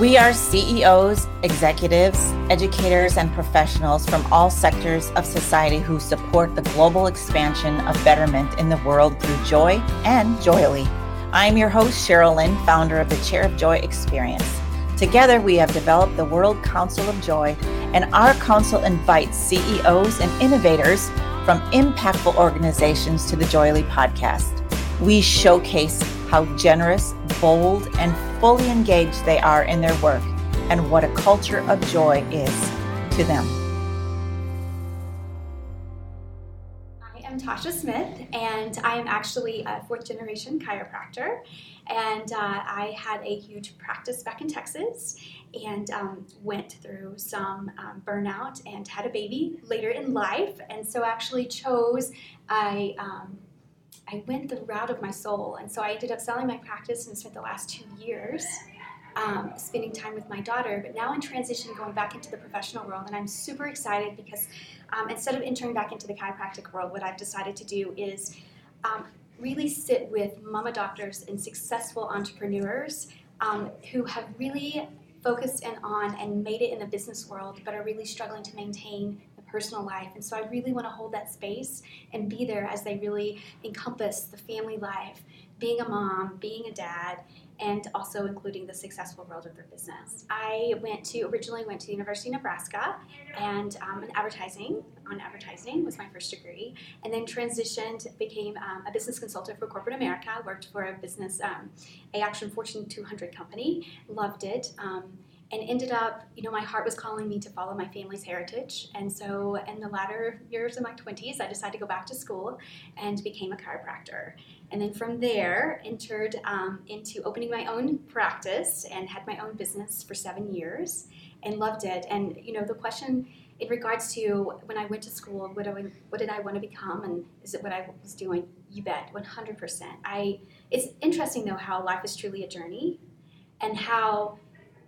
We are CEOs, executives, educators, and professionals from all sectors of society who support the global expansion of betterment in the world through joy and JOYELY. I'm your host, Sheryl Lynn, founder of the Chair of Joy Experience. Together, we have developed the World Council of Joy, and our council invites CEOs and innovators from impactful organizations to the JOYELY podcast. We showcase how generous, bold, and fully engaged they are in their work and what a culture of joy is to them. I am Tasha Smith, and I am actually a fourth generation chiropractor. And uh, I had a huge practice back in Texas and um, went through some um, burnout and had a baby later in life. And so actually chose I um, I went the route of my soul. And so I ended up selling my practice and spent the last two years um, spending time with my daughter. But now in transition, going back into the professional world. And I'm super excited because um, instead of entering back into the chiropractic world, what I've decided to do is um, really sit with mama doctors and successful entrepreneurs um, who have really focused in on and made it in the business world, but are really struggling to maintain personal life. And so I really want to hold that space and be there as they really encompass the family life, being a mom, being a dad, and also including the successful world of their business. I went to originally went to the University of Nebraska and um, in advertising on advertising was my first degree, and then transitioned became um, a business consultant for corporate America. Worked for a business um, a Action Fortune 200 company, loved it. Um, and ended up, you know, my heart was calling me to follow my family's heritage. And so, in the latter years of my 20s, I decided to go back to school and became a chiropractor. And then from there, entered um, into opening my own practice and had my own business for seven years and loved it. And, you know, the question in regards to when I went to school, what, I, what did I want to become and is it what I was doing? You bet, 100%. I, it's interesting though how life is truly a journey and how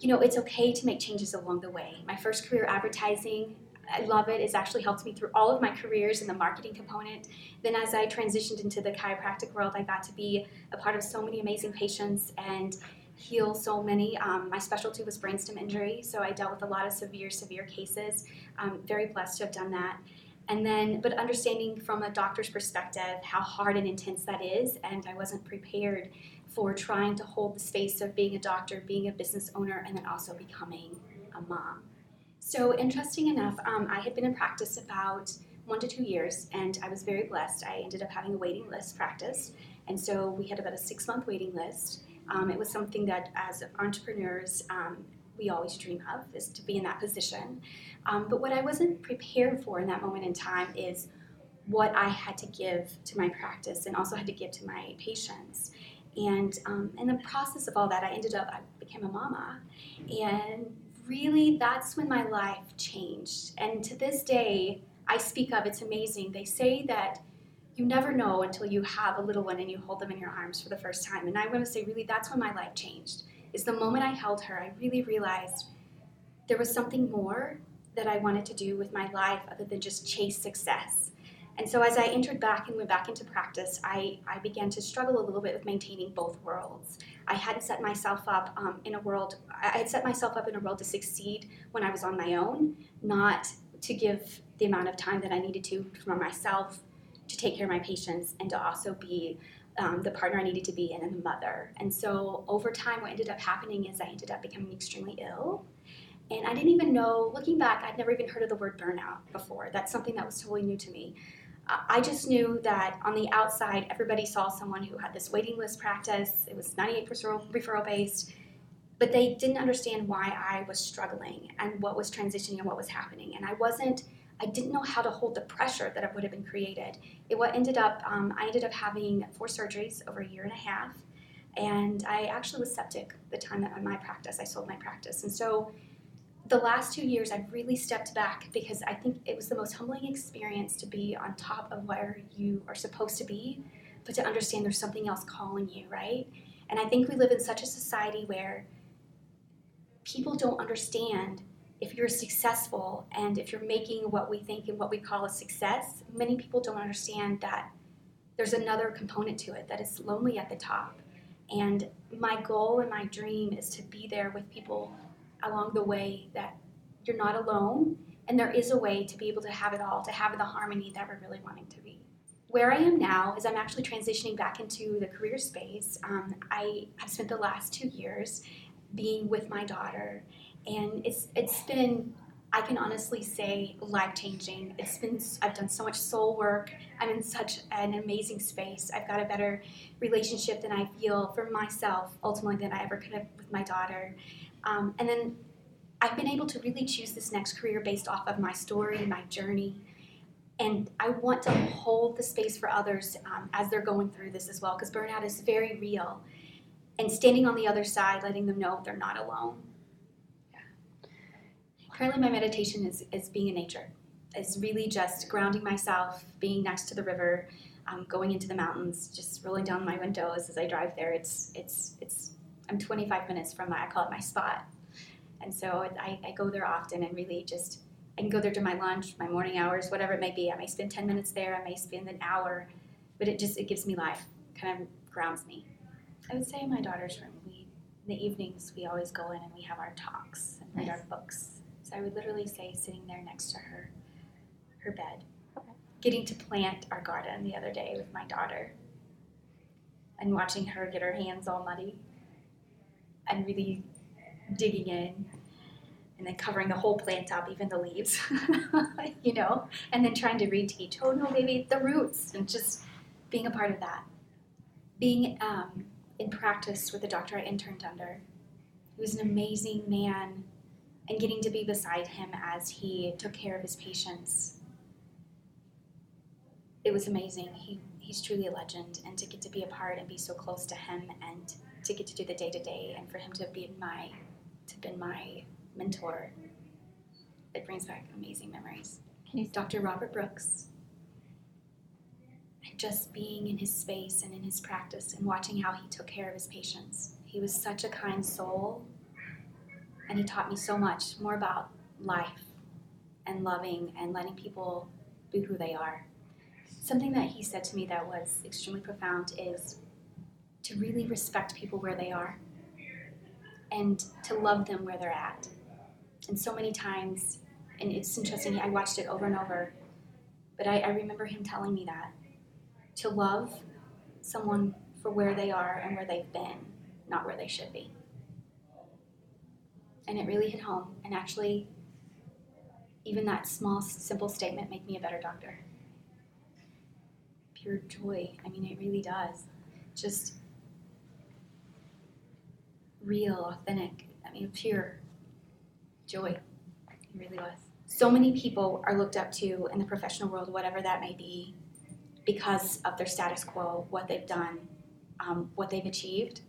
you know, it's okay to make changes along the way. My first career advertising, I love it. It's actually helped me through all of my careers in the marketing component. Then, as I transitioned into the chiropractic world, I got to be a part of so many amazing patients and heal so many. Um, my specialty was brainstem injury, so I dealt with a lot of severe, severe cases. I'm very blessed to have done that. And then, but understanding from a doctor's perspective how hard and intense that is, and I wasn't prepared for trying to hold the space of being a doctor, being a business owner, and then also becoming a mom. So, interesting enough, um, I had been in practice about one to two years, and I was very blessed. I ended up having a waiting list practice, and so we had about a six month waiting list. Um, it was something that, as entrepreneurs, um, we always dream of is to be in that position. Um, but what I wasn't prepared for in that moment in time is what I had to give to my practice and also had to give to my patients. And um, in the process of all that, I ended up, I became a mama. And really, that's when my life changed. And to this day, I speak of it's amazing. They say that you never know until you have a little one and you hold them in your arms for the first time. And I want to say, really, that's when my life changed. Is the moment I held her, I really realized there was something more that I wanted to do with my life other than just chase success. And so as I entered back and went back into practice, I, I began to struggle a little bit with maintaining both worlds. I hadn't set myself up um, in a world, I had set myself up in a world to succeed when I was on my own, not to give the amount of time that I needed to for myself to take care of my patients and to also be um, the partner I needed to be and the mother. And so over time, what ended up happening is I ended up becoming extremely ill. And I didn't even know, looking back, I'd never even heard of the word burnout before. That's something that was totally new to me. I just knew that on the outside, everybody saw someone who had this waiting list practice. It was 98% referral based, but they didn't understand why I was struggling and what was transitioning and what was happening. And I wasn't, I didn't know how to hold the pressure that would have been created. It what ended up, um, I ended up having four surgeries over a year and a half, and I actually was septic the time that my practice, I sold my practice, and so the last two years, I've really stepped back because I think it was the most humbling experience to be on top of where you are supposed to be, but to understand there's something else calling you, right? And I think we live in such a society where people don't understand if you're successful and if you're making what we think and what we call a success, many people don't understand that there's another component to it that is lonely at the top And my goal and my dream is to be there with people along the way that you're not alone and there is a way to be able to have it all, to have the harmony that we're really wanting to be. Where I am now is I'm actually transitioning back into the career space. Um, I have spent the last two years being with my daughter, and it's it's been I can honestly say life changing. It's been I've done so much soul work. I'm in such an amazing space. I've got a better relationship than I feel for myself ultimately than I ever could have with my daughter. Um, and then I've been able to really choose this next career based off of my story, my journey, and I want to hold the space for others um, as they're going through this as well, because burnout is very real. And standing on the other side, letting them know they're not alone. Yeah. Currently, my meditation is, is being in nature. It's really just grounding myself, being next to the river, um, going into the mountains, just rolling down my windows as I drive there. It's it's it's. I'm 25 minutes from my I call it my spot, and so I, I go there often and really just I can go there to my lunch, my morning hours, whatever it may be. I may spend 10 minutes there, I may spend an hour, but it just it gives me life, kind of grounds me. I would say my daughter's room. We in the evenings we always go in and we have our talks and read our books. So I would literally say sitting there next to her, her bed, getting to plant our garden the other day with my daughter, and watching her get her hands all muddy, and really digging in and then covering the whole plant up, even the leaves, you know, and then trying to reteach, oh no, baby, the roots, and just being a part of that. Being um, in practice with the doctor I interned under, he was an amazing man, and getting to be beside him as he took care of his patients. It was amazing. He, he's truly a legend, and to get to be a part and be so close to him, and to get to do the day to day, and for him to be my, to be my mentor. It brings back amazing memories. And he's Dr. Robert Brooks. And just being in his space and in his practice and watching how he took care of his patients. He was such a kind soul, and he taught me so much more about life and loving and letting people be who they are. Something that he said to me that was extremely profound is to really respect people where they are and to love them where they're at and so many times, and it's interesting, I watched it over and over, but I, I remember him telling me that to love someone for where they are and where they've been, not where they should be. And it really hit home. And actually, even that small, simple statement made me a better doctor. Pure joy. I mean, it really does. Just real, authentic. I mean, pure joy. It really was. So many people are looked up to in the professional world, whatever that may be, because of their status quo, what they've done, um, what they've achieved.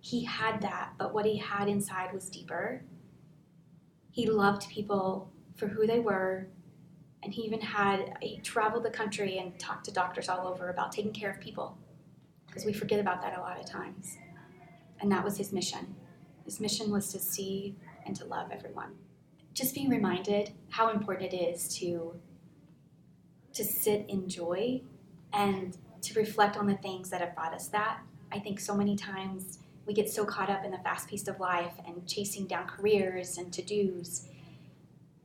He had that, but what he had inside was deeper. He loved people for who they were, and he even had, he traveled the country and talked to doctors all over about taking care of people, because we forget about that a lot of times. And that was his mission. His mission was to see and to love everyone. Just being reminded how important it is to to sit in joy and to reflect on the things that have brought us that. I think so many times we get so caught up in the fast pace of life and chasing down careers and to dos.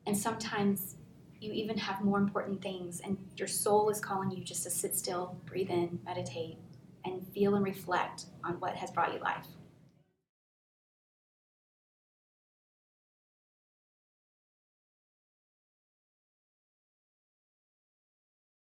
And sometimes you even have more important things, and your soul is calling you just to sit still, breathe in, meditate, and feel and reflect on what has brought you life.